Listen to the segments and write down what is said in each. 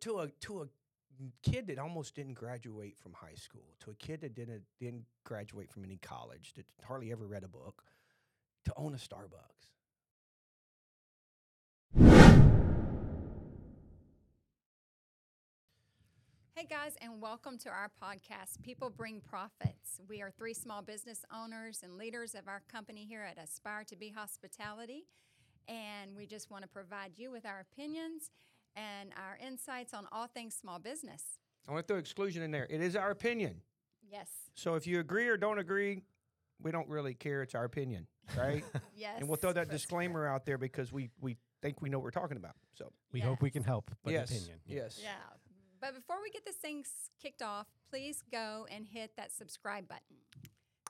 to a to a kid that almost didn't graduate from high school, to a kid that didn't didn't graduate from any college, that hardly ever read a book, to own a Starbucks. Hey guys, and welcome to our podcast, People Bring Profits. We are three small business owners and leaders of our company here at Aspire to Be Hospitality. And we just want to provide you with our opinions and our insights on all things small business. I want to throw exclusion in there. It is our opinion. Yes. So if you agree or don't agree, we don't really care. It's our opinion, right? Yes. and we'll throw that Chris. disclaimer out there because we we think we know what we're talking about. So We hope we can help, but yes, opinion. yes, Yeah. But before we get this thing kicked off, please go and hit that subscribe button.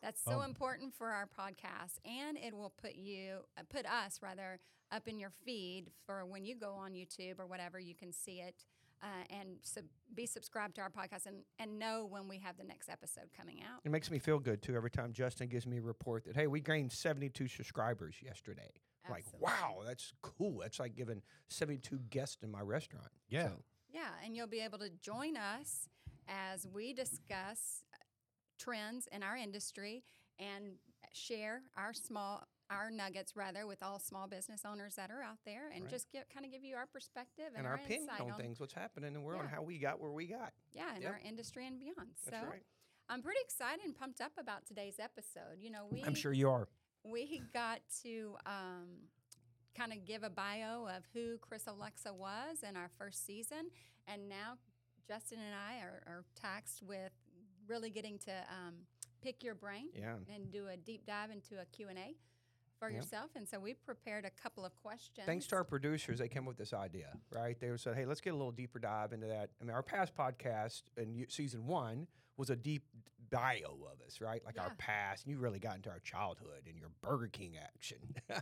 That's so Oh. important for our podcast, and it will put you, uh, put us rather, up in your feed for when you go on YouTube or whatever. You can see it uh, and sub- be subscribed to our podcast and, and know when we have the next episode coming out. It makes me feel good too every time Justin gives me a report that hey, we gained 72 subscribers yesterday. I'm Like, wow, that's cool. That's like giving 72 guests in my restaurant. Yeah. So, Yeah, and you'll be able to join us as we discuss trends in our industry and share our small our nuggets rather with all small business owners that are out there and Right. just get kind of give you our perspective and, and our opinion insight on, on things, what's happening in the world, and how we got where we got. yeah in Yep. our industry and beyond. That's so right. I'm pretty excited and pumped up about today's episode. You know, we I'm sure you are. we got to um, kind of give a bio of who Chris Olexa was in our first season, and now Justin and I are, are taxed with really getting to um, pick your brain Yeah. and do a deep dive into a Q and A for Yeah. yourself. And so we prepared a couple of questions. Thanks to our producers, they came up with this idea, right? They said, "Hey, let's get a little deeper dive into that." I mean, our past podcast in season one was a deep bio of us, right? Like our past, you really got into our childhood and your Burger King action. yeah.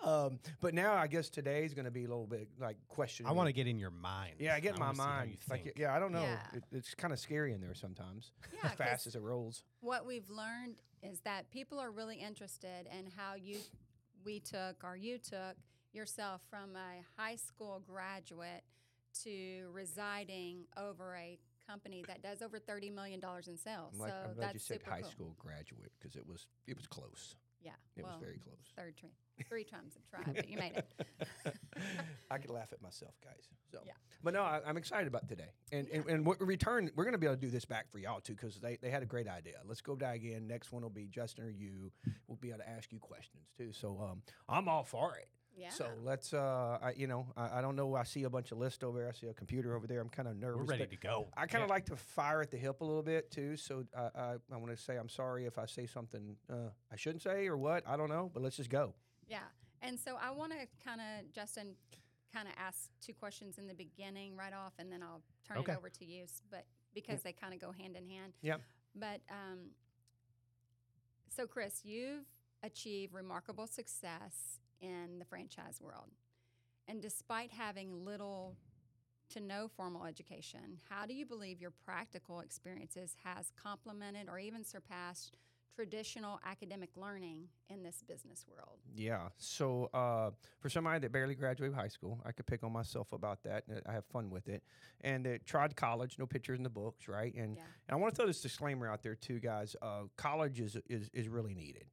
um, but now, I guess today is going to be a little bit like questioning. I want to get in your mind. Yeah, I get in my wanna see how mind. you Like, think. yeah, I don't know. Yeah. It, it's kind of scary in there sometimes. Yeah, as 'cause fast as it rolls. what we've learned is that people are really interested in how you we took or you took yourself from a high school graduate to residing over a company that does over thirty million dollars in sales. Like, so I'm glad that's you said super high cool. school graduate because it was it was close. Yeah, It well, was very close. third try, three times a try, but you made it. I could laugh at myself, guys. So, Yeah. but no, I, I'm excited about today, and and, and what return we're going to be able to do this back for y'all too because they, they had a great idea. Let's go back again. Next one will be Justin or you. We'll be able to ask you questions too. So um, I'm all for it. Yeah. So let's uh, I, you know, I, I don't know. I see a bunch of lists over there. I see a computer over there. I'm kind of nervous. We're ready to go. I kind of Yeah. like to fire at the hip a little bit too. So uh, I, I want to say I'm sorry if I say something uh, I shouldn't say or what. I don't know, but let's just go. Yeah. And so I want to kind of, Justin, kind of ask two questions in the beginning right off, and then I'll turn Okay. it over to you. s- But because they kind of go hand in hand. Yep. But um, so, Chris, you've achieved remarkable success in the franchise world. And despite having little to no formal education, how do you believe your practical experiences has complemented or even surpassed traditional academic learning in this business world? Yeah. So uh, for somebody that barely graduated high school, I could pick on myself about that. and I have fun with it. And that tried college, no pictures in the books, right? And, Yeah. and I want to throw this disclaimer out there too, guys. Uh, college is, is is really needed.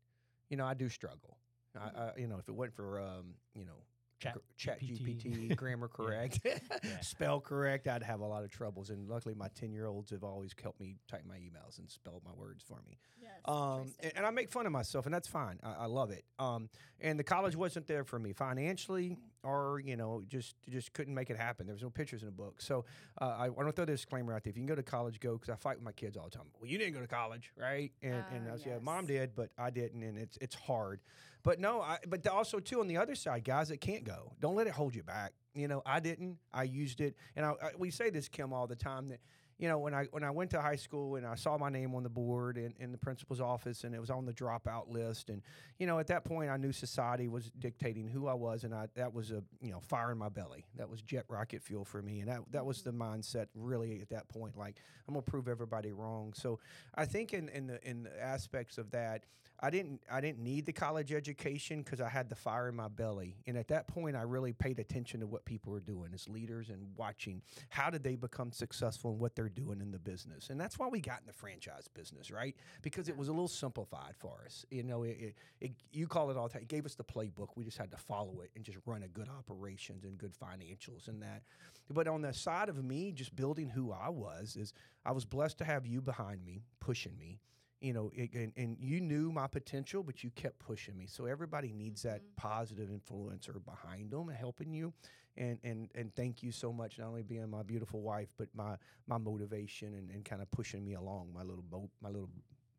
You know, I do struggle. I, I, you know, if it went for um, you know. Chat gr- Chat GPT. GPT, grammar correct, spell correct. I'd have a lot of troubles, and luckily my ten year olds have always helped me type my emails and spell my words for me. Yes. Um, and, and I make fun of myself, and that's fine. I, I love it. Um, and the college wasn't there for me financially, or you know, just just couldn't make it happen. There was no pictures in the book. So uh, I, I want to throw this disclaimer out there. If you can go to college, go because I fight with my kids all the time. Well, you didn't go to college, right? And, and Ah, I said, yeah, mom did, but I didn't, and it's it's hard. But no, I, but also too on the other side, guys that can't go, don't let it hold you back. You know, I didn't. I used it, and I, I, we say this, Kim, all the time that you know, when I when I went to high school and I saw my name on the board in, in the principal's office and it was on the dropout list, and you know, at that point I knew society was dictating who I was, and I that was a you know fire in my belly. That was jet rocket fuel for me, and that that was the mindset really at that point. Like I'm gonna prove everybody wrong. So I think in in the in the aspects of that, I didn't I didn't need the college education because I had the fire in my belly. And at that point, I really paid attention to what people were doing as leaders and watching how did they become successful and what they're doing in the business. And that's why we got in the franchise business, right? Because it was a little simplified for us. You know, it, it, it you call it all the time. It gave us the playbook. We just had to follow it and just run a good operations and good financials and that. But on the side of me, just building who I was, is I was blessed to have you behind me, pushing me you know, it, and, and you knew my potential, but you kept pushing me. So everybody needs that positive influencer behind them and helping you. And, and, and thank you so much, not only being my beautiful wife, but my, my motivation and, and kind of pushing me along my little boat, my little,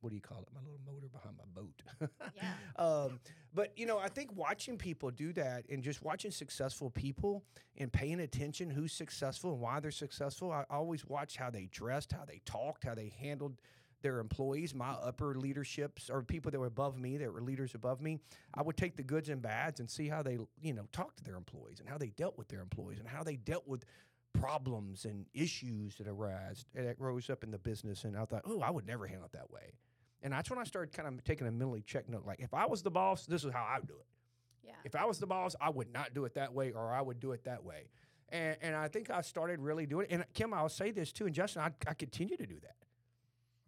what do you call it? My little motor behind my boat. Yeah. um, but you know, I think watching people do that and just watching successful people and paying attention who's successful and why they're successful. I always watch how they dressed, how they talked, how they handled their employees, my upper leaderships or people that were above me, that were leaders above me, I would take the goods and bads and see how they, you know, talked to their employees and how they dealt with their employees and how they dealt with problems and issues that arose eh, that rose up in the business. And I thought, oh, I would never handle it that way. And that's when I started kind of taking a mentally check note. Like, if I was the boss, this is how I would do it. Yeah. If I was the boss, I would not do it that way, or I would do it that way. And, and I think I started really doing it. And Kim, I'll say this too, and Justin, I, I continue to do that.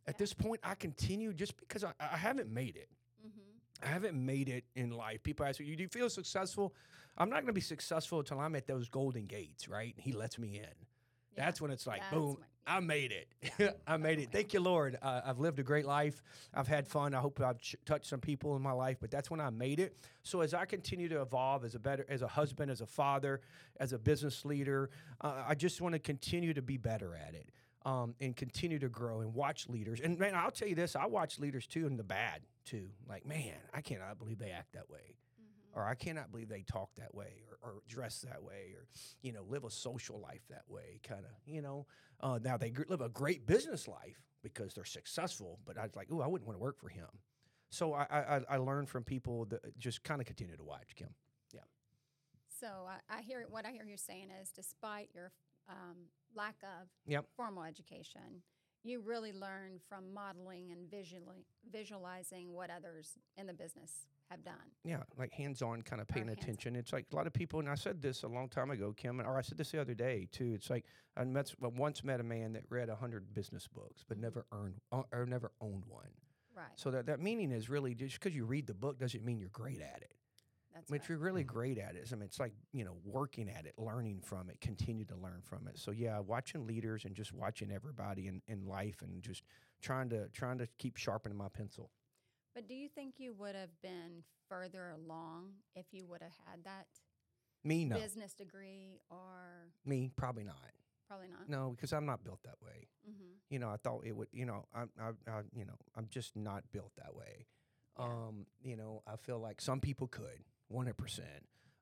At Yeah. this point, I continue just because I, I haven't made it. Mm-hmm. I haven't made it in life. People ask me, "You do you feel successful?" I'm not going to be successful until I'm at those golden gates, right? He lets me in. That's when it's like, That's boom, when- I made it. Yeah, I made it. Thank you, Lord. Uh, I've lived a great life. I've had fun. I hope I've ch- touched some people in my life, but that's when I made it. So as I continue to evolve as a better, as a husband, as a father, as a business leader, uh, I just want to continue to be better at it. Um, and continue to grow and watch leaders. And man, I'll tell you this: I watch leaders too in the bad too. Like, man, I cannot believe they act that way Mm-hmm. or I cannot believe they talk that way or, or dress that way or, you know, live a social life that way, kind of, you know. Uh, now they gr- live a great business life because they're successful, but I was like, oh, I wouldn't want to work for him. So I, I, I- I learned from people that just kind of continue to watch Kim. Yeah. So I, I hear what I hear you saying is, despite your um, lack of Yep. formal education, you really learn from modeling and visually visualizing what others in the business have done. Yeah, like hands-on, kind of paying attention. It's like a lot of people, and I said this a long time ago, Kim, or I said this the other day too. It's like I met, once met a man that read a hundred business books, but Mhm. never earned uh, or never owned one. Right. So that that meaning is really just because you read the book doesn't mean you're great at it. That's But if right. you're really great at it, I mean, it's like you know, working at it, learning from it, continue to learn from it. So yeah, watching leaders and just watching everybody in, in life and just trying to trying to keep sharpening my pencil. But do you think you would have been further along if you would have had that Me, no. business degree or Me, probably not. probably not? No, because I'm not built that way. Mm-hmm. You know, I thought it would. You know, I, I, I you know, I'm just not built that way. Yeah. Um, you know, I feel like some people could, 100 percent.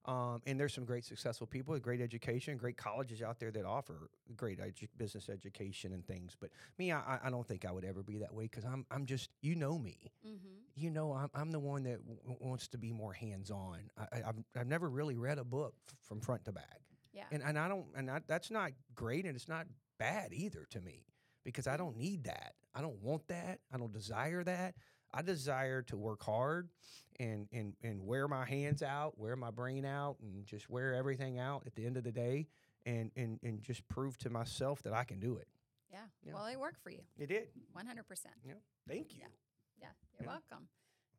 Um, and there's some great successful people with great education, great colleges out there that offer great edu- business education and things. But me, I, I- don't think I would ever be that way because I'm, I'm just, you know me. Mm-hmm. You know, I'm, I'm the one that w- wants to be more hands-on. I, I, I've, I've never really read a book f- from front to back Yeah. and and I don't and I, that's not great and it's not bad either to me because I don't need that. I don't want that. I don't desire that. I desire to work hard and and and wear my hands out, wear my brain out, and just wear everything out at the end of the day, and and and just prove to myself that I can do it. yeah. yeah. Well, it worked for you, It did. 100%. Yeah. Thank you. Yeah. Yeah. You're Yeah. welcome.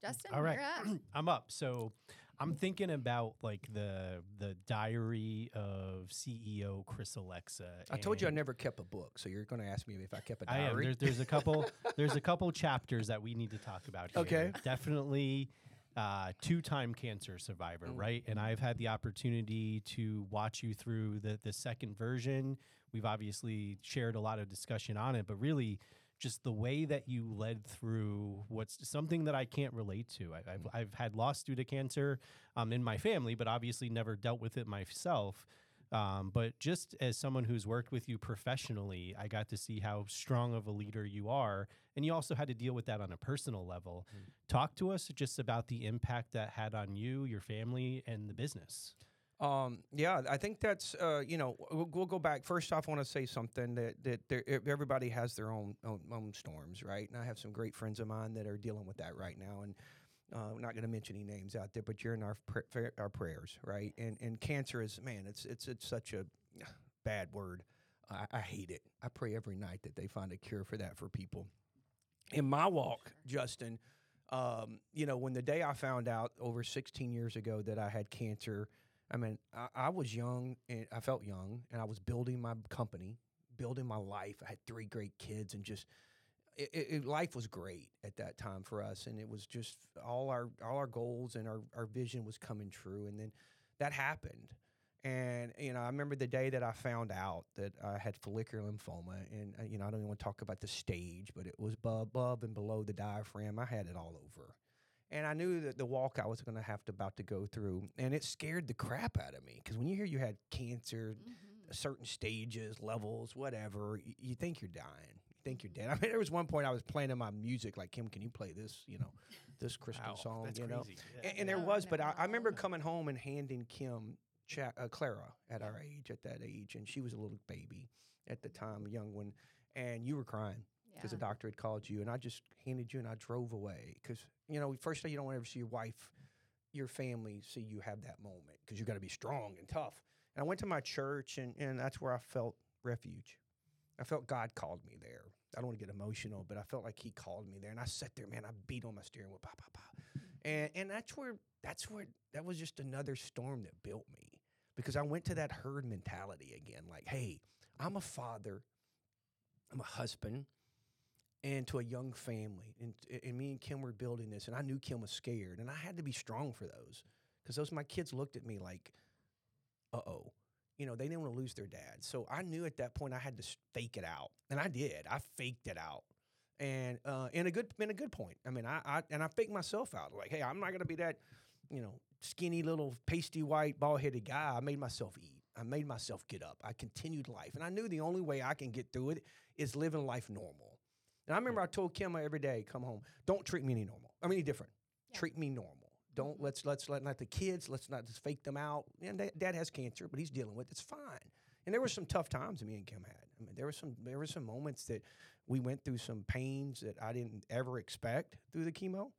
Justin, All right, you're up. I'm up. So I'm thinking about like the the diary of CEO Chris Olexa. I told you I never kept a book, so you're going to ask me if I kept a I am. diary. There's, there's a couple. there's a couple chapters that we need to talk about. Here. Okay. Definitely. Uh, two-time cancer survivor, Mm. right? And I've had the opportunity to watch you through the the second version. We've obviously shared a lot of discussion on it, but really, just the way that you led through what's something that I can't relate to. I, I've, I've had loss due to cancer um, in my family, but obviously never dealt with it myself. Um, but just as someone who's worked with you professionally, I got to see how strong of a leader you are. And you also had to deal with that on a personal level. Mm. Talk to us just about the impact that had on you, your family, and the business. Um, yeah, I think that's uh, you know we'll, we'll go back. First off, I want to say something that that everybody has their own, own own storms, right? And I have some great friends of mine that are dealing with that right now. And Uh, we're not going to mention any names out there, but you're in our pr- our prayers, right? And and cancer is man, it's it's it's such a bad word. I, I hate it. I pray every night that they find a cure for that for people. In my walk, Justin, um, you know, when the day I found out over 16 years ago that I had cancer, I mean, I, I was young and I felt young, and I was building my company, building my life. I had three great kids, and just it, it, life was great at that time for us, and it was just all our all our goals and our our vision was coming true. And then that happened, and you know, I remember the day that I found out that I had follicular lymphoma, and uh, you know, I don't even want to talk about the stage, but it was above, above and below the diaphragm. I had it all over, and I knew that the walk I was going to have to about to go through, and it scared the crap out of me because when you hear you had cancer, Mhm. certain stages, levels, whatever, you, you think you're dying. You think you're dead. I mean, there was one point I was playing in my music like, Kim, can you play this? You know, this Christian Wow, song. that's you know, crazy. and, and there Yeah. was, but I, I remember coming home and handing Kim Cha- uh, Clara at our age, at that age, and she was a little baby at the time, a young one, and you were crying because the Yeah. doctor had called you, and I just handed you and I drove away because you know first day you don't want to ever see your wife, your family see you have that moment because you got to be strong and tough. And I went to my church, and and that's where I felt refuge. I felt God called me there. I don't want to get emotional, but I felt like He called me there, and I sat there, man. I beat on my steering wheel, pow, pow, pow. and and that's where that's where that was just another storm that built me because I went to that herd mentality again. Like, hey, I'm a father, I'm a husband, and to a young family, and and me and Kim were building this, and I knew Kim was scared, and I had to be strong for those because those my kids looked at me like, uh oh. You know, they didn't want to lose their dad. So I knew at that point I had to fake it out. And I did. I faked it out. And uh, in a good in a good point. I mean, I, I and I faked myself out. Like, hey, I'm not gonna be that, you know, skinny little pasty white bald headed guy. I made myself eat. I made myself get up. I continued life. And I knew the only way I can get through it is living life normal. And I remember I told Kim every day, come home, don't treat me any normal. I mean any different. Yeah. Treat me normal. Don't mm-hmm. let's let's let not the kids, let's not just fake them out. And da- dad has cancer, but he's dealing with it. It's fine. And there were some tough times that me and Kim had. I mean, there were some there were some moments that we went through some pains that I didn't ever expect through the chemo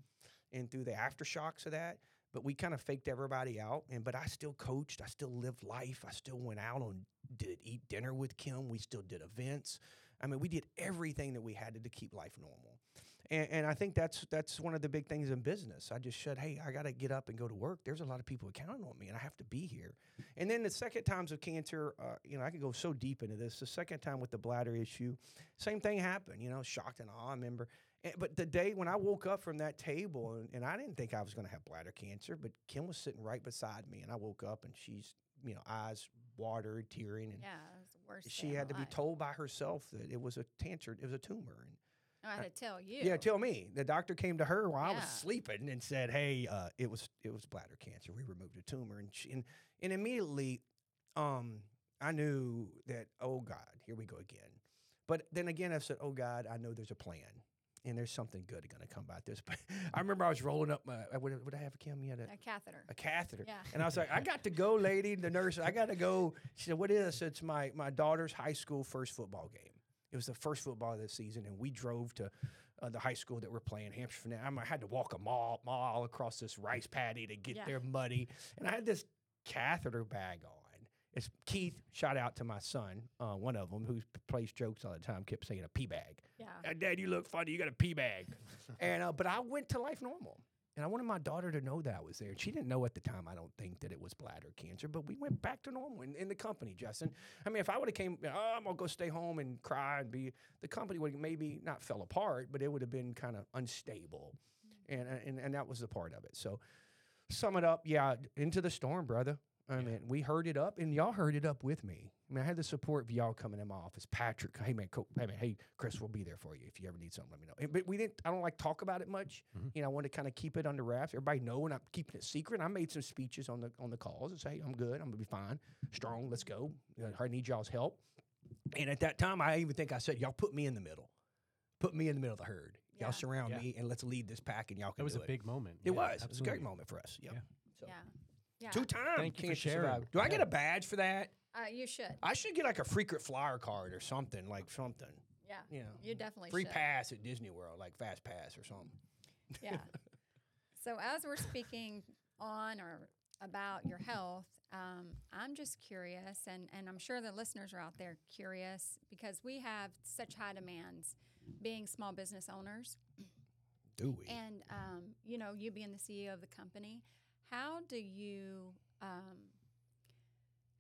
and through the aftershocks of that. But we kind of faked everybody out. And but I still coached. I still lived life. I still went out on did eat dinner with Kim. We still did events. I mean, we did everything that we had to, to keep life normal. And, and I think that's that's one of the big things in business. I just said, hey, I got to get up and go to work. There's a lot of people counting on me, and I have to be here. And then the second times of cancer, uh, you know, I could go so deep into this. The second time with the bladder issue, same thing happened. You know, shocked and awe. I remember. And, but the day when I woke up from that table, and, and I didn't think I was going to have bladder cancer, but Kim was sitting right beside me, and I woke up, and she's, you know, eyes watered, tearing, and Yeah, it was the worst. she had to my be told by herself that it was a cancer, it was a tumor. And No, I had to tell you. yeah, tell me. The doctor came to her while I was sleeping and said, "Hey, uh, it was it was bladder cancer. We removed a tumor." And she, and, and immediately, um, I knew that. Oh God, here we go again. But then again, I said, "Oh God, I know there's a plan." And there's something good going to come about this. But I remember I was rolling up my. uh, What, did- I have, Kim? You had a, a catheter. a catheter. Yeah. And I was like, I got to go, lady. The nurse, I got to go. She said, What is this? It's my, my daughter's high school first football game. It was the first football of the season, and we drove to uh, the high school that we're playing, Hampshire. Now I had to walk a mile, mile across this rice paddy to get Yeah. there muddy. And I had this catheter bag on. It's Keith, shout out to my son, uh, one of them who plays jokes all the time, kept saying a pee bag. Yeah. Dad, you look funny. You got a pee bag. and uh, but I went to life normal, and I wanted my daughter to know that I was there. And she didn't know at the time. I don't think that it was bladder cancer, but we went back to normal in, in the company, Justin. I mean, if I would have came, oh, I'm gonna go stay home and cry and be, the company would maybe not fell apart, but it would have been kind of unstable, and, and and that was the part of it. So, sum it up, yeah, into the storm, brother. I Yeah. mean, we heard it up, and y'all heard it up with me. I mean, I had the support of y'all coming in my office. Patrick, hey man, co- hey man, hey Chris, we'll be there for you if you ever need something. Let me know. And- But we didn't. I don't like talk about it much. Mhm. You know, I want to kind of keep it under wraps. Everybody know, and I'm keeping it secret. I made some speeches on the on the calls and say, I'm good. I'm gonna be fine. Strong. Let's go. You know, I need y'all's help. And at that time, I even think I said, y'all put me in the middle. Put me in the middle of the herd. Yeah. Y'all surround Yeah. me and let's lead this pack, and y'all can It was do a it. big moment. It Yeah, was. It was a great moment for us. Yep. Yeah. So. Yeah. Yeah. Two times. Thank you for sharing. survivor. Do I get a badge for that? Uh, you should. I should get like a frequent flyer card or something, like something. Yeah. You know, You definitely free should. pass at Disney World, like fast pass or something. Yeah. So as we're speaking on or about your health, um, I'm just curious, and, and I'm sure the listeners are out there curious because we have such high demands being small business owners. Do we? And um, you know, you being the CEO of the company, how do you um,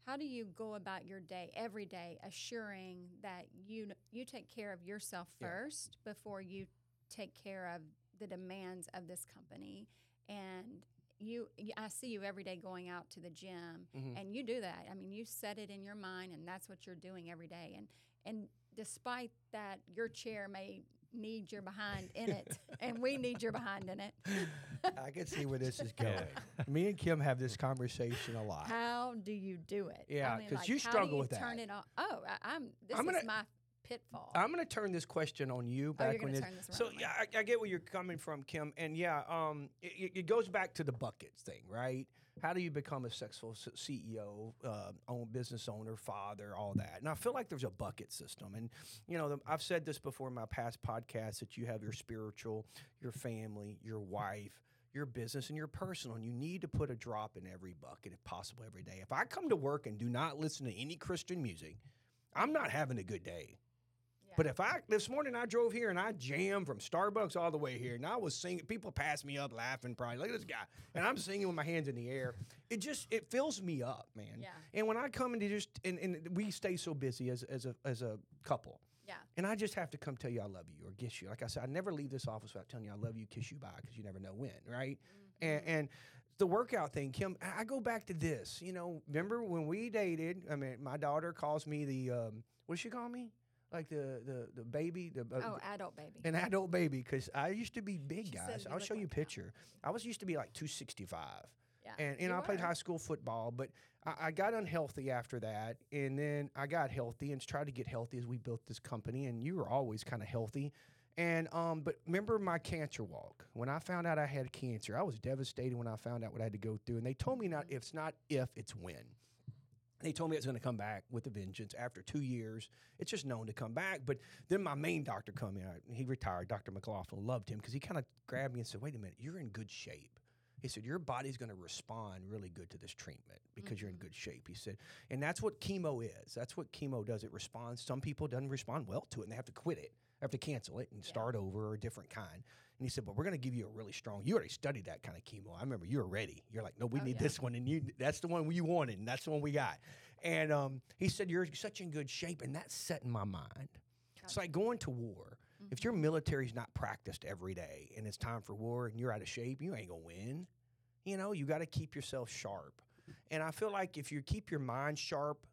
how do you go about your day every day, assuring that you you take care of yourself Yeah. first before you take care of the demands of this company? And you, I see you every day going out to the gym, Mhm. and you do that. I mean, you set it in your mind, and that's what you're doing every day. And and despite that, your chair may need your behind in it, and we need your behind in it. I can see where this is going. Me and Kim have this conversation a lot. How do you do it? Yeah, I mean, 'cause like, you how struggle do you with that. Turn it on. Oh, I, I'm. This I'm is gonna- my pitfall. I'm going to turn this question on you oh, back you're when going turn this So yeah, I, I get where you're coming from, Kim, and yeah, um, it- it, it goes back to the buckets thing, right? How do you become a successful CEO, uh, own business owner, father, all that? And I feel like there's a bucket system, and you know, I've said this before in my past podcasts that you have your spiritual, your family, your wife. Your business and your personal, and you need to put a drop in every bucket if possible every day. If I come to work and do not listen to any Christian music, I'm not having a good day. But if I this morning I drove here and I jammed from Starbucks all the way here, and I was singing, people passed me up laughing, probably look at this guy, and I'm singing with my hands in the air. It just it fills me up, man. Yeah. And when I come into just and, and we stay so busy as as a as a couple, yeah. and I just have to come tell you I love you or kiss you. Like I said, I never leave this office without telling you I love you, kiss you bye, because you never know when, right? And, and the workout thing, Kim, I I go back to this. You know, remember when we dated? I mean, my daughter calls me the um, what does she call me? Like the the the baby, the uh, Oh, adult baby. an adult baby, because I used to be big, She guys. I'll show you a like that. picture. I was used to be like two sixty five. yeah. And know, I played high school football, but I, I got unhealthy after that, and then I got healthy and tried to get healthy as we built this company. And you were always kind of healthy, and um, but remember my cancer walk when I found out I had cancer, I was devastated when I found out what I had to go through. And they told me not if it's not if it's when. They told me it's going to come back with a vengeance after two years. It's just known to come back. But then my main doctor come in. He retired. Dr. McLaughlin loved him because he kind of grabbed me and said, "Wait a minute, you're in good shape." He said, Your body's going to respond really good to this treatment because you're in mm-hmm. good shape. He said, And that's what chemo is. That's what chemo does. It responds. Some people doesn't respond well to it and they have to quit it, have to cancel it and Yeah. start over or a different kind. And he said, But we're going to give you a really strong, you already studied that kind of chemo. I remember you were ready. You're like, No, we Oh, need yeah. this one. And you that's the one you wanted. And that's the one we got. And um, he said, You're such in good shape. And that's set in my mind. It's like going to war. If your military's not practiced every day and it's time for war and you're out of shape, you ain't gonna win. You know, you got to keep yourself sharp. And I feel like if you keep your mind sharp,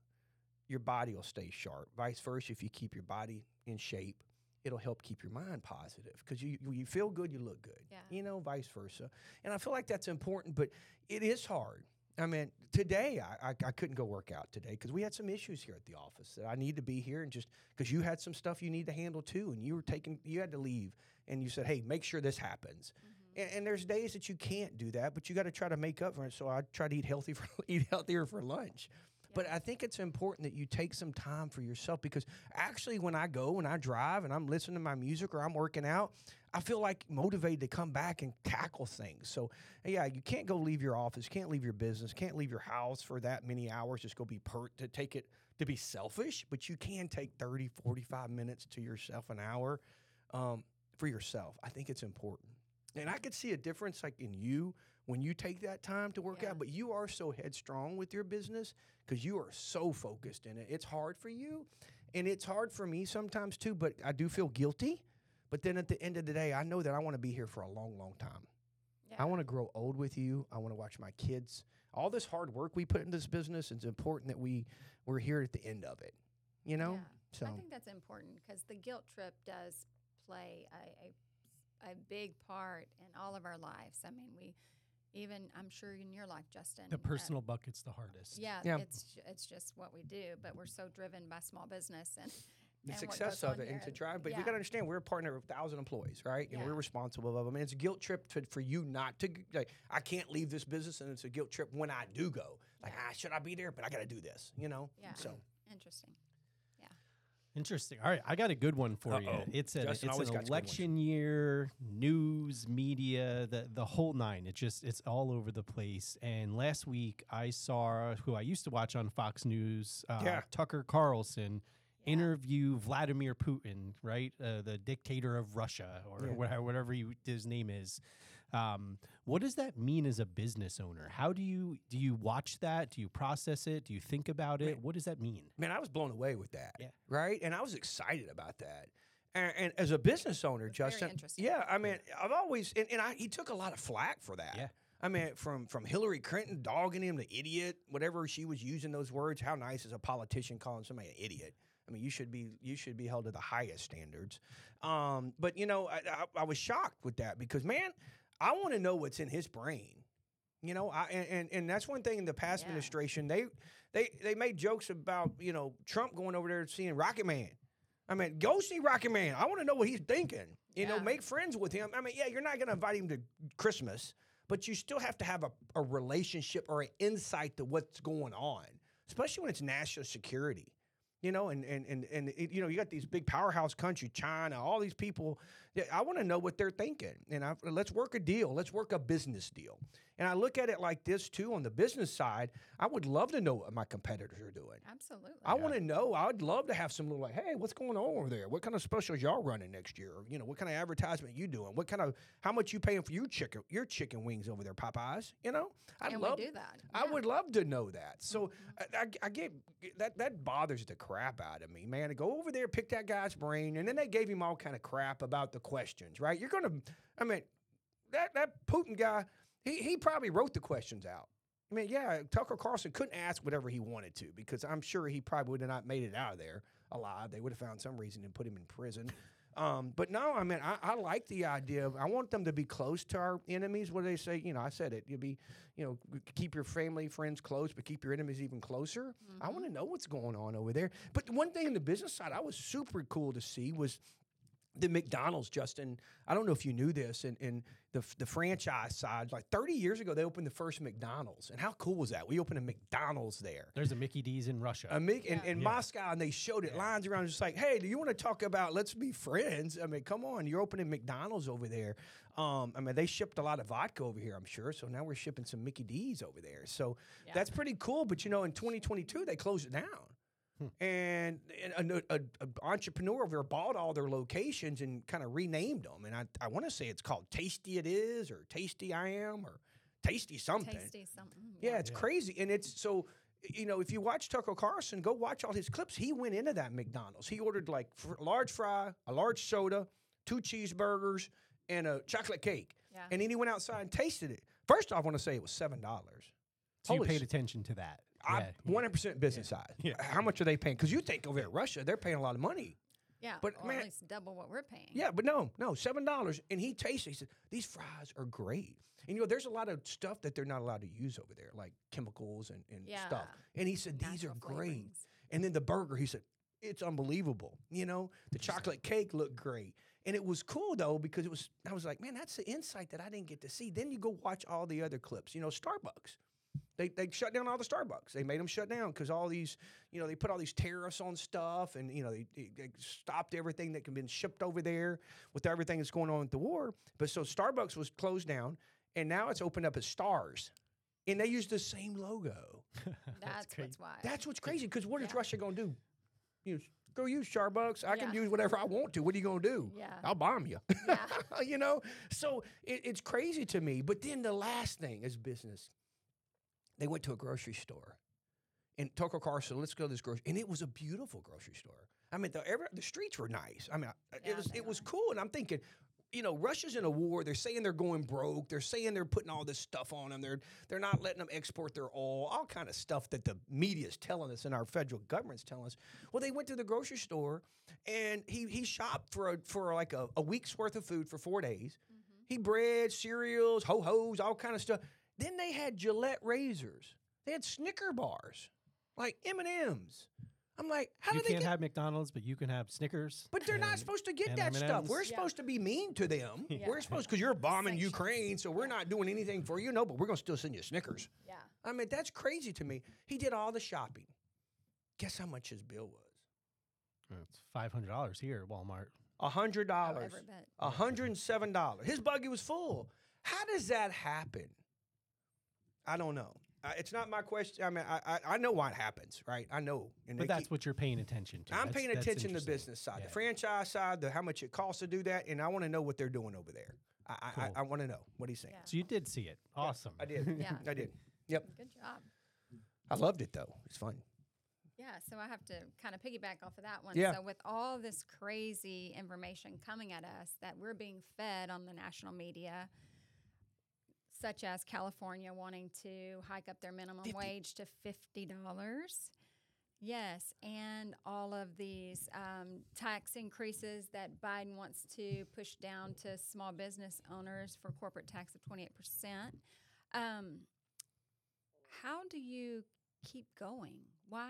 your body will stay sharp. Vice versa, if you keep your body in shape, it'll help keep your mind positive because you you feel good, you look good. Yeah. You know, vice versa. And I feel like that's important, but it is hard. I mean, today I, I, I couldn't go work out today because we had some issues here at the office that I need to be here and just because you had some stuff you need to handle too, and you were taking you had to leave, and you said, "Hey, make sure this happens." Mm-hmm. And, and there's days that you can't do that, but you got to try to make up for it. So I try to eat healthy for eat healthier for lunch. But I think it's important that you take some time for yourself because actually, when I go and I drive and I'm listening to my music or I'm working out, I feel like motivated to come back and tackle things. So, yeah, you can't go leave your office, can't leave your business, can't leave your house for that many hours, just go be pert to take it to be selfish, but you can take 30, 45 minutes to yourself, an hour um, for yourself. I think it's important. And I could see a difference like in you when you take that time to work Yeah. out, but you are so headstrong with your business because you are so focused in it. It's hard for you and it's hard for me sometimes too, but I do feel guilty. But then at the end of the day, I know that I want to be here for a long, long time. Yeah. I want to grow old with you. I want to watch my kids. All this hard work we put in this business, it's important that we we're here at the end of it. You know? Yeah. So I think that's important because the guilt trip does play a, a, a big part in all of our lives. I mean, we even I'm sure in your life, Justin. The uh, personal bucket's the hardest. yeah, Yeah. it's it's just what we do. But we're so driven by small business and the and what success of it and to drive. But yeah. you got to understand, we're a partner of a thousand employees, right? And Yeah. we're responsible of them. And it's a guilt trip to, for you not to like. I can't leave this business, and it's a guilt trip when I do go. Like, ah, should I be there? But I got to do this, you know. Yeah. So Interesting. Interesting. All right, I got a good one for you. Uh-oh. It's a Justin it's an got good ones. election year, news, media, the the whole nine. It just it's all over the place. And last week I saw who I used to watch on Fox News, uh, Yeah. Tucker Carlson, Yeah. interview Vladimir Putin, right, uh, the dictator of Russia or Yeah. whatever, whatever he, his name is. Um, what does that mean as a business owner? How do you do you watch that? Do you process it? Do you think about it? What does that mean? Man, I was blown away with that. Yeah. Right. And I was excited about that. And, and as a business owner, That's very Justin, interesting. yeah, I mean, I've always and, and I, he took a lot of flack for that. Yeah. I mean, from from Hillary Clinton dogging him the idiot, whatever she was using those words. How nice is a politician calling somebody an idiot? I mean, you should be you should be held to the highest standards. Um, but you know, I, I, I was shocked with that because man, I want to know what's in his brain. You know, I and, and that's one thing in the past Yeah. administration they they they made jokes about you know Trump going over there and seeing Rocket Man. I mean, go see Rocket Man. I want to know what he's thinking. You know, make friends with him. I mean, yeah, you're not going to invite him to Christmas, but you still have to have a, a relationship or an insight to what's going on, especially when it's national security. You know, and and and and it, you know, you got these big powerhouse country, China, all these people. I want to know what they're thinking, and I, let's work a deal. Let's work a business deal. And I look at it like this too. On the business side, I would love to know what my competitors are doing. Absolutely. I want to know. I'd love to have some little like, hey, what's going on over there? What kind of specials y'all running next year? Or, you know, what kind of advertisement you doing? What kind of how much you paying for your chicken your chicken wings over there, Popeyes? You know, I'd and love. we do that. I Yeah. Mm-hmm. would love to know that. So I, I, I get that that bothers the crap out of me, man. To go over there, pick that guy's brain, and then they gave him all kind of crap about the questions, right? You're gonna, I mean, that that Putin guy, he he probably wrote the questions out. I mean, yeah, Tucker Carlson couldn't ask whatever he wanted to because I'm sure he probably would have not made it out of there alive. They would have found some reason to put him in prison. Um, but no, I mean, I, I like the idea of I want them to be close to our enemies. What do they say? You know, I said it. You be, you know, keep your family, friends close, but keep your enemies even closer. I want to know what's going on over there. But one thing in the business side, I was super cool to see was the McDonald's, Justin. I don't know if you knew this, and, and the the franchise side, like 30 years ago, they opened the first McDonald's, and how cool was that? We opened a McDonald's there. There's a Mickey D's in Russia. A Mick in, Yeah. in Yeah. Moscow, and they showed it lines around, just like, hey, do you want to talk about let's be friends? I mean, come on, you're opening McDonald's over there. Um, I mean, they shipped a lot of vodka over here, I'm sure. So now we're shipping some Mickey D's over there. So Yeah. that's pretty cool. But you know, in 2022, they closed it down. And an a, a, a entrepreneur over there bought all their locations and kind of renamed them. And I, I want to say it's called Tasty It Is or Tasty I Am or Tasty something. tasty something. Mm, yeah, it's Yeah. crazy, and it's so. You know, if you watch Tucker Carlson, go watch all his clips. He went into that McDonald's. He ordered like fr- a large fry, a large soda, two cheeseburgers, and a chocolate cake. Yeah. And then he went outside and tasted it. First off, I want to say it was seven dollars. so you paid s- attention to that. I Yeah. one hundred percent business side. Yeah. How much are they paying? Because you think over at Russia, they're paying a lot of money. yeah. but or man- at least double what we're paying. Yeah, but no, no, seven dollars. And he tasted. He said these fries are great. And you know, there's a lot of stuff that they're not allowed to use over there, like chemicals and, and stuff. And he said these are Natural great. flavorings. And then the burger, he said, it's unbelievable. You know, the chocolate cake looked great. And it was cool though, because it was I was like, man, that's the insight that I didn't get to see. Then you go watch all the other clips. You know, Starbucks. They, they shut down all the Starbucks. They made them shut down because all these, you know, they put all these tariffs on stuff, and you know they, they, they stopped everything that can been shipped over there with everything that's going on with the war. But so Starbucks was closed down, and now it's opened up as Stars, and they use the same logo. That's, crazy. what's why. That's what's crazy because what is Yeah. Russia going to do? You know, go use Starbucks. I can use whatever I want to. What are you going to do? Yeah. I'll bomb you. Yeah. you know, so it, it's crazy to me. But then the last thing is business. They went to a grocery store, and Tucker Carlson, said, let's go to this grocery, and it was a beautiful grocery store. I mean, the every, the streets were nice. I mean, Yeah, it was it was cool, and I'm thinking. You know, Russia's in a war. They're saying they're going broke. They're saying they're putting all this stuff on them. They're they're not letting them export their oil. All kind of stuff that the media is telling us and our federal government's telling us. Well, they went to the grocery store, and he he shopped for a, for like a, a week's worth of food for four days. Mm-hmm. He bread, cereals, ho hos, all kind of stuff. Then they had Gillette razors. They had Snicker bars, like M and M's. I'm like, how you do they can't get? have McDonald's, but you can have Snickers. but they're not supposed to get that stuff. M&Ms. We're Yeah. supposed to be mean to them. Yeah. We're supposed because you're bombing Sanctions. Ukraine, so we're not doing anything for you. No, but we're gonna still send you Snickers. yeah. I mean, that's crazy to me. He did all the shopping. Guess how much his bill was? It's five hundred dollars here at Walmart. A hundred Oh, dollars. A hundred and seven dollars. His buggy was full. How does that happen? I don't know. Uh, it's not my question. I mean, I, I I know why it happens, right? I know. And But that's keep- what you're paying attention to. I'm That's- paying that's attention to the business side, Yeah. the franchise side, the how much it costs to do that, and I want to know what they're doing over there. I I, Cool. I, I want to know what he's saying. Yeah. So you did see it. Awesome. I did. Yeah. I did. Yep. Good job. I loved it though. It's fun. Yeah, so I have to kind of piggyback off of that one. Yeah. So with all this crazy information coming at us that we're being fed on the national media, such as California wanting to hike up their minimum 50. wage to fifty dollars. Yes, and all of these um, tax increases that Biden wants to push down to small business owners for corporate tax of twenty eight percent. Um, how do you keep going? Why?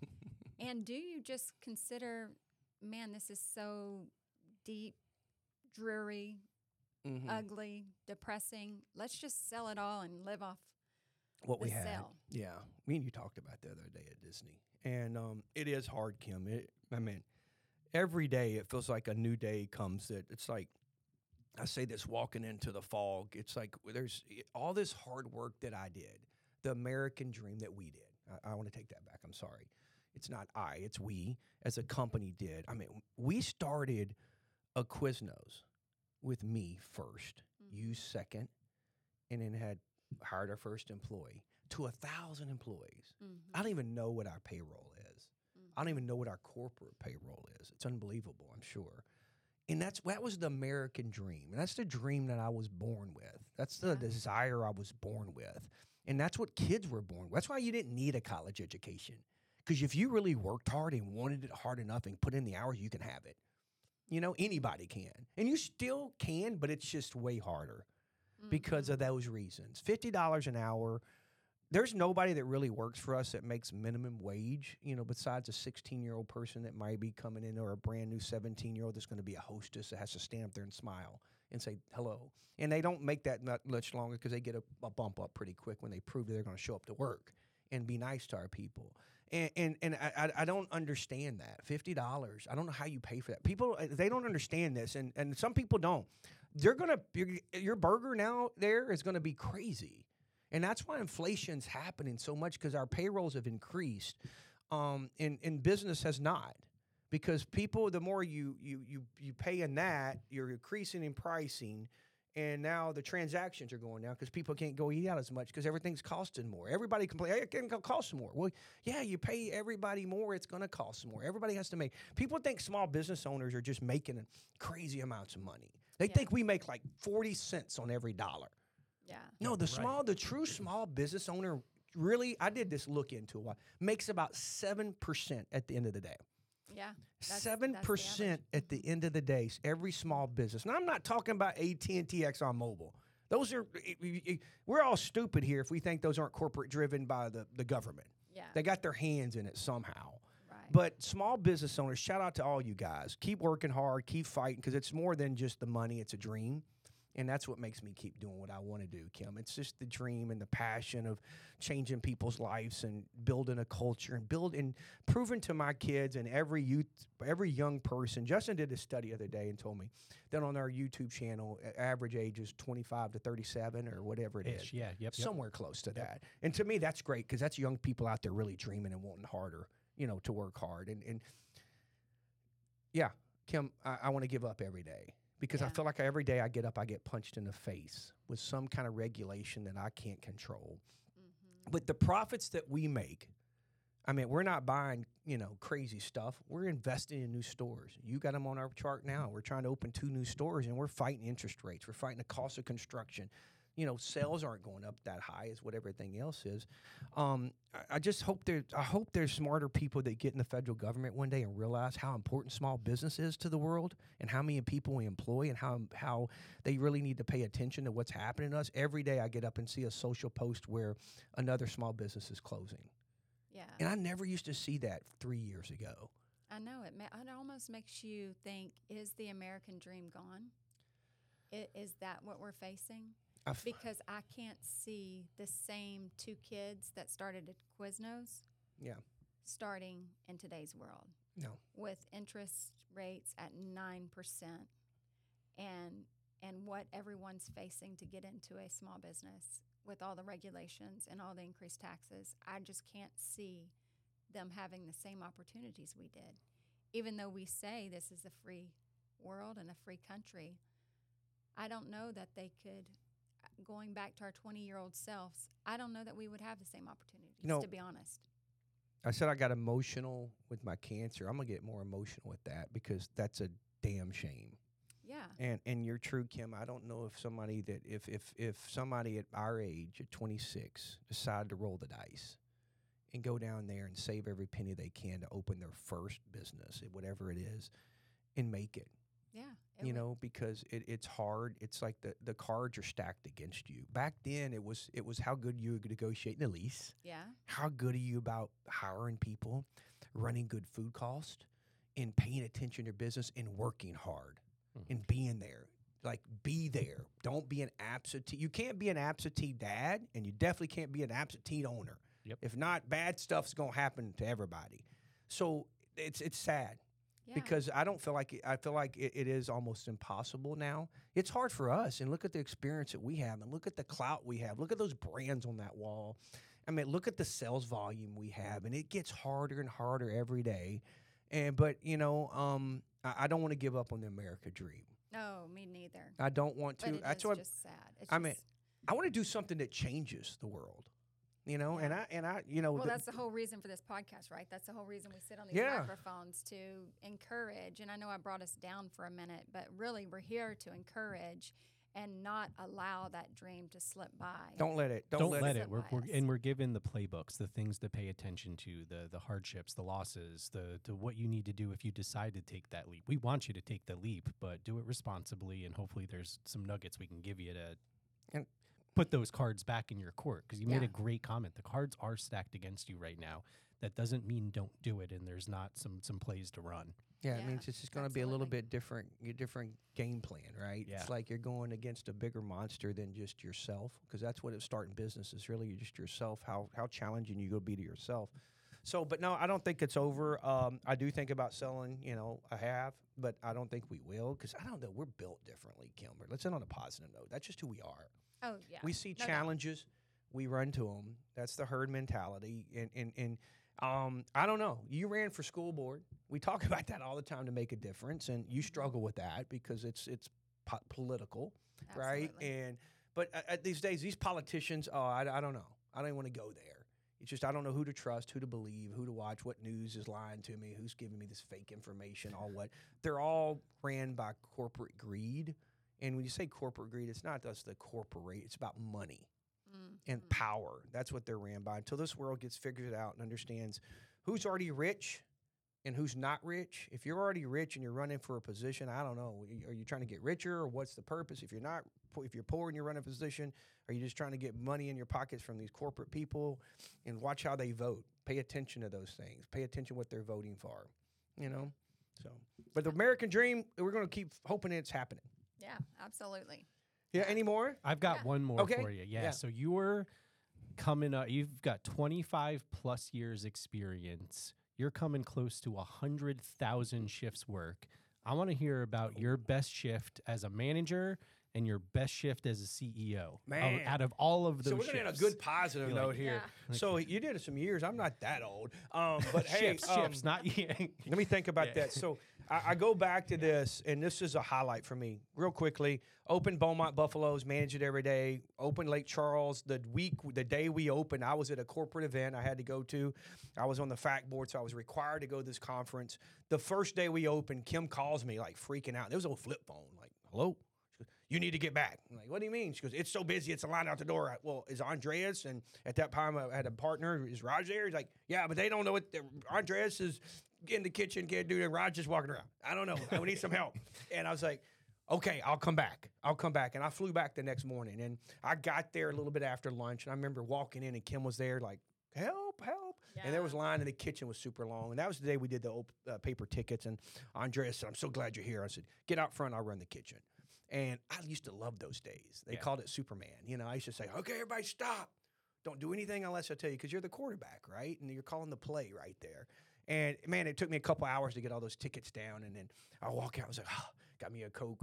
and do you just consider, man, this is so deep, dreary, Mhm. ugly, depressing. Let's just sell it all and live off. what we had. sell. Yeah, me and you talked about the other day at Disney, and um, it is hard, Kim. It, I mean, every day it feels like a new day comes. That it's like I say this walking into the fog. It's like there's all this hard work that I did, the American dream that we did. I, I want to take that back. I'm sorry. It's not I. It's we as a company did. I mean, we started a Quiznos with me 1st you second, and then had hired our first employee to a thousand employees. Mhm. I don't even know what our payroll is. I don't even know what our corporate payroll is. It's unbelievable, I'm sure. And that's that was the American dream. And that's the dream that I was born with. That's the Yeah. desire I was born with. And that's what kids were born with. That's why you didn't need a college education. Because if you really worked hard and wanted it hard enough and put in the hours, you can have it. You know, anybody can. And you still can, but it's just way harder because Mhm. of those reasons. Fifty dollars an hour. There's nobody that really works for us that makes minimum wage, you know, besides a 16 year old person that might be coming in or a brand new 17 year old that's going to be a hostess that has to stand up there and smile and say hello. And they don't make that much longer because they get a, a bump up pretty quick when they prove that they're going to show up to work and be nice to our people. And and, and I, I- don't understand that. Fifty dollars. I don't know how you pay for that. People uh, they don't understand this, and and some people don't. They're gonna your, your burger now there is gonna be crazy, and that's why inflation's happening so much because our payrolls have increased, um, and and business has not. Because people, the more you you you you pay in that, you're increasing in pricing, and now the transactions are going down because people can't go eat out as much because everything's costing more. Everybody complain, hey, it can cost more. Well, yeah, you pay everybody more, it's going to cost more. Everybody has to make. People think small business owners are just making crazy amounts of money. They Yeah. think we make like forty cents on every dollar. Yeah. No, the Right. small, the true small business owner really, I did this look into a while, makes about seven percent at the end of the day. Yeah. Seven percent at the end of the day. Every small business. Now I'm not talking about AT and T, Exxon Mobil. Those are we're all stupid here if we think those aren't corporate driven by the, the government. Yeah. They got their hands in it somehow. right. But small business owners, shout out to all you guys. Keep working hard, keep fighting, because it's more than just the money, it's a dream. And that's what makes me keep doing what I want to do, Kim. It's just the dream and the passion of changing people's lives and building a culture and building, proving to my kids and every youth, every young person. Justin did a study the other day and told me that on our YouTube channel, average age is 25 to 37 or whatever it is Ish, yeah, yep, yep. somewhere close to that. And to me, that's great because that's young people out there really dreaming and wanting harder, you know, to work hard. And and yeah, Kim, I, I want to give up every day because I feel like every day I get up, I get punched in the face with some kind of regulation that I can't control. Mhm. But the profits that we make, I mean, we're not buying, you know, crazy stuff. We're investing in new stores. You got them on our chart now. We're trying to open two new stores and we're fighting interest rates. We're fighting the cost of construction. You know, sales aren't going up that high as what everything else is. Um, I, I just hope there. I hope there's smarter people that get in the federal government one day and realize how important small business is to the world and how many people we employ and how how they really need to pay attention to what's happening to us. Every day I get up and see a social post where another small business is closing. Yeah. And I never used to see that three years ago. I know it. Ma- it almost makes you think: Is the American dream gone? I- Is that what we're facing? I f- Because I can't see the same two kids that started at Quiznos yeah. starting in today's world. No. with interest rates at 9% and and what everyone's facing to get into a small business with all the regulations and all the increased taxes, I just can't see them having the same opportunities we did. Even though we say this is a free world and a free country, I don't know that they could going back to our 20-year-old selves, I don't know that we would have the same opportunities know, to be honest. I said I got emotional with my cancer. I'm gonna get more emotional with that because that's a damn shame. Yeah. And and you're true, Kim. I don't know if somebody that if if if somebody at our age at 26 decide to roll the dice and go down there and save every penny they can to open their first business, whatever it is, and make it. Yeah. You would- know because it, it's hard. It's like the, the cards are stacked against you. Back then it was it was how good you were negotiating the lease Yeah. how good are you about hiring people running good food cost and paying attention to your business and working hard Mhm. and being there. Like be there. Don't be an absentee you can't be an absentee dad and you definitely can't be an absentee owner. Yep. if not bad stuff's going to happen to everybody. So it's it's sad Yeah. because I don't feel like it, I feel like it, it is almost impossible now. It's hard for us, and look at the experience that we have, and look at the clout we have. Look at those brands on that wall. I mean, look at the sales volume we have, and it gets harder and harder every day. And but you know, um, I, I don't want to give up on the America dream. no, me neither. I don't want to. But it That's is just sad. It's I mean, I want to do something that changes the world. You know, and I and I, you know, well, the- that's the whole reason for this podcast, right? That's the whole reason we sit on these Yeah. microphones to encourage. And I know I brought us down for a minute, but really we're here to encourage and not allow that dream to slip by. don't let it. Don't, Don't, let, let, it. it. We're, we're, and we're given the playbooks, the things to pay attention to, the the hardships, the losses, the the what you need to do if you decide to take that leap. We want you to take the leap, but do it responsibly, and hopefully there's some nuggets we can give you to And- put those cards back in your court. Because you made Yeah. a great comment. The cards are stacked against you right now. That doesn't mean don't do it, and there's not some some plays to run. Yeah, it means it's just going to be a little bit different, a different game plan, right? Yeah. It's like you're going against a bigger monster than just yourself, because that's what it's starting business is really just yourself. How how challenging you go be to yourself. So, but no, I don't think it's over. Um, I do think about selling. You know, I have, but I don't think we will because I don't know. We're built differently, Kilmer. Let's end on a positive note. That's just who we are. Oh, yeah. We see No doubt. challenges, we run to them. That's the herd mentality. And and and um, I don't know. You ran for school board. We talk about that all the time to make a difference, and you struggle with that because it's it's po- political, right? And but uh, these days, these politicians, oh, I, I don't know. I don't even want to go there. It's just I don't know who to trust, who to believe, who to watch, what news is lying to me, who's giving me this fake information, all what. They're all ran by corporate greed. And when you say corporate greed, it's not just the corporate, it's about money Mm, and power. That's what they're ran by until this world gets figured out and understands who's already rich and who's not rich. If you're already rich and you're running for a position, I don't know, are you trying to get richer or what's the purpose? If you're not if you're poor and you're running a position, are you just trying to get money in your pockets from these corporate people? And watch how they vote. Pay attention to those things. Pay attention what they're voting for. You know. So, but the American dream, we're going to keep hoping it's happening. Yeah, absolutely. Yeah. Yeah. Any more? I've got Yeah. one more Okay. for you. Yeah. Yeah. So you're coming up. You've got 25 plus years experience. You're coming close to a hundred thousand shifts work. I want to hear about your best shift as a manager and your best shift as a CEO. Out- Man. out of all of those, So we're end a good positive like, note here. Yeah. So you did it some years. I'm not that old. Um, but hey, shifts, um, shifts, not yet. let me think about Yeah. that. So I, I go back to this, and this is a highlight for me, real quickly. Open Beaumont Buffaloes, manage it every day. Open Lake Charles. The week, the day we opened, I was at a corporate event I had to go to. I was on the fact board, so I was required to go to this conference. The first day we opened, Kim calls me like freaking out. There was a flip phone, like, hello? You need to get back. I'm like, what do you mean? She goes, it's so busy, it's a line out the door. I, well, is Andreas, and at that time I had a partner, is Raj there? He's like, yeah, but they don't know what, the, Andreas is in the kitchen, can't do that. Raj is walking around. I don't know. I need some help. And I was like, okay, I'll come back. I'll come back. And I flew back the next morning. And I got there a little bit after lunch. And I remember walking in, and Kim was there, like, help, help. And there was Yeah. line in the kitchen was super long. And that was the day we did the op- uh, paper tickets. And Andreas said, I'm so glad you're here. I said, get out front. I'll run the kitchen. And I used to love those days. They Yeah. called it Superman. You know, I used to say, okay, everybody stop. Don't do anything unless I tell you, because you're the quarterback, right? And you're calling the play right there. And man, it took me a couple hours to get all those tickets down. And then I walk out. I was like, oh, got me a coke,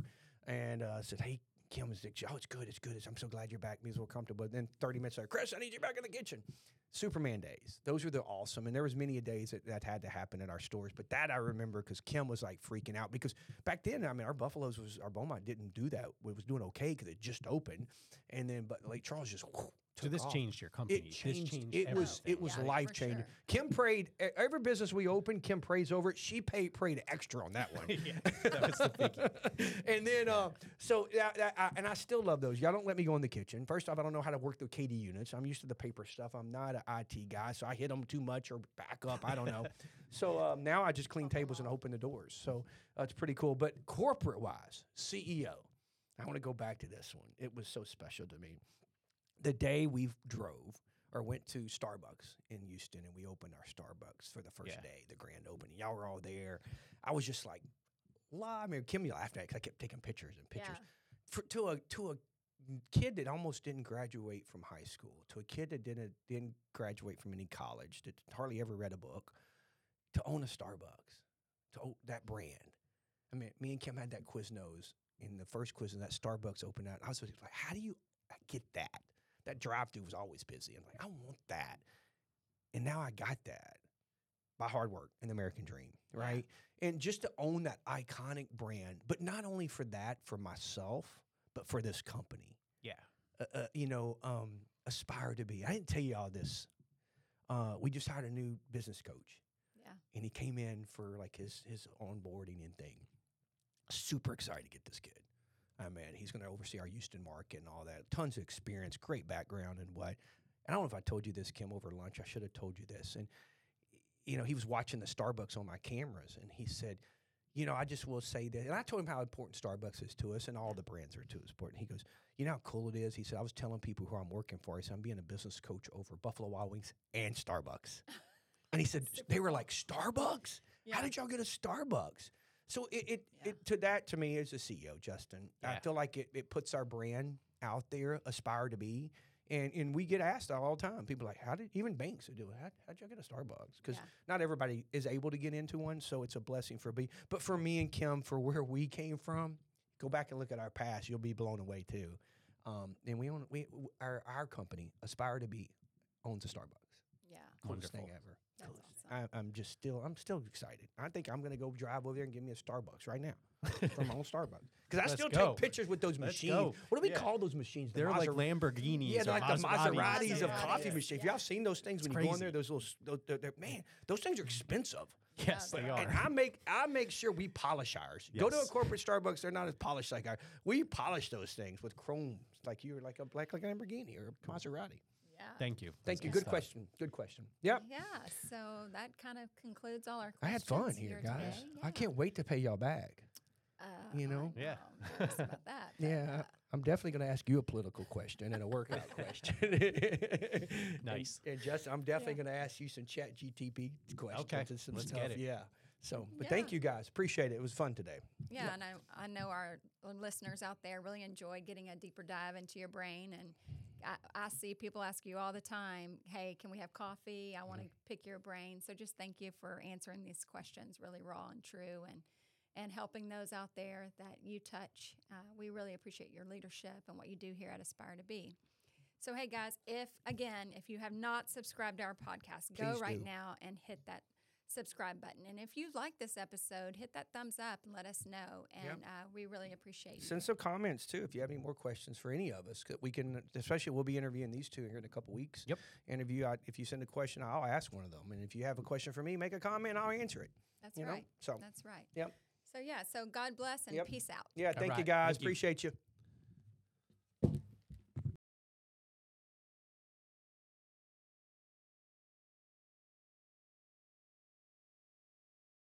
and uh, said, "Hey, Kim was like, oh, it's good, it's good. I'm so glad you're back. Me as well comfortable. Then 30 minutes later, Chris, I need you back in the kitchen. Superman days. Those were the awesome. And there was many a days that that had to happen at our stores. But that I remember because Kim was like freaking out because back then, I mean, our Buffaloes was our Beaumont didn't do that. It was doing okay because it just opened. And then, but Lake Charles just. So this off. changed your company. It changed. This changed it was it was Yeah, life changing. sure. Kim prayed every business we opened. Kim prays over it. She paid prayed extra on that one. yeah, that was the and then uh, so that, that, I, and I still love those. Y'all don't let me go in the kitchen. First off, I don't know how to work the KD units. I'm used to the paper stuff. I'm not an IT guy, so I hit them too much or back up. I don't know. so um, now I just clean tables and open the doors. So uh, it's pretty cool. But corporate wise, CEO. I want to go back to this one. It was so special to me. The day we drove or went to Starbucks in Houston and we opened our Starbucks for the first Yeah. day, the grand opening. Y'all were all there. I was just like, la. I mean, Kim laughed at because I kept taking pictures and pictures. For, to a to a kid that almost didn't graduate from high school, to a kid that didn't didn't graduate from any college, that hardly ever read a book, to own a Starbucks, to own that brand. I mean, me and Kim had that Quiznos in the first quiz, and that Starbucks opened out. I was like, how do you get that? That drive-through was always busy. I'm like, I want that, and now I got that by hard work and the American dream, right? And just to own that iconic brand, but not only for that, for myself, but for this company. Yeah. Uh, uh, you know, um, aspire to be. I didn't tell you all this. Uh, we just hired a new business coach Yeah. and he came in for like his his onboarding and thing. Super excited to get this kid. I mean, he's going to oversee our Houston market and all that. Tons of experience, great background, and what. And I don't know if I told you this, Kim, over lunch. I should have told you this. And you know, he was watching the Starbucks on my cameras, and he said, "You know, I just will say that." And I told him how important Starbucks is to us, and all the brands are to us important. He goes, "You know how cool it is." He said, "I was telling people who I'm working for. I said I'm being a business coach over Buffalo Wild Wings and Starbucks." And he said, "They were like Starbucks." How did y'all get a Starbucks? So it, it, Yeah. it to that to me as a CEO, Justin, I feel like it, it puts our brand out there, aspire to be. And, and we get asked all the time. People are like, how did even banks do it? How, how'd y'all get a Starbucks? Because Yeah. not everybody is able to get into one, so it's a blessing for me. But for me and Kim, for where we came from, go back and look at our past. You'll be blown away too. Um, and we own we our our company, Aspire to Be, owns a Starbucks. Yeah. Coolest thing Wonderful. ever. That's Coolest. awesome. I, I'm just still I'm still excited. I think I'm gonna go drive over there and give me a Starbucks right now from my own Starbucks because I Let's still go. take pictures with those Let's machines. go. What do we Yeah. call those machines? The They're like Lamborghinis. yeah, they're like the Maseratis. Maseratis of coffee Yeah. machines. If y'all seen those things when It's you go in there, those little, those, they're- they're- man, those things are expensive. Yes, Yeah, they they are. And I make I make sure we polish ours. Go to a corporate Starbucks; they're not as polished like ours. We polish those things with chrome, like you're like a like, like a Lamborghini or a Maserati. Yeah. Thank you. Thank That's you. good Good stuff. question. Good question. Yep. Yeah. So that kind of concludes all our I had fun here, today. guys. I can't wait to pay y'all back. Uh, you know? I Yeah. I'm curious about that. Yeah, uh, I'm definitely going to ask you a political question and a workout question. Nice. And, and Justin, I'm definitely Yeah. going to ask you some chat GTP questions Okay, and some let's stuff. get it. Yeah. So, but thank you guys. Appreciate it. It was fun today. Yeah, Yeah. and I, I know our listeners out there really enjoy getting a deeper dive into your brain. And I, I see people ask you all the time, hey, can we have coffee? I want to pick your brain. So just thank you for answering these questions really raw and true and, and helping those out there that you touch. Uh, we really appreciate your leadership and what you do here at Aspire to Be. So, hey guys, if again, if you have not subscribed to our podcast, go right do. now and hit that subscribe button. And if you like this episode, hit that thumbs up and let us know. And uh, we really appreciate you. Send some comments too if you have any more questions for any of us. 'cause We can, especially we'll be interviewing these two here in a couple weeks. Yep. Interview. I, if you send a question, I'll ask one of them. And if you have a question for me, make a comment. I'll answer it. That's you know? right. So, That's right. Yep. So, yeah, so God bless and Yep. peace out. yeah. Thank you guys. Thank you. Appreciate you.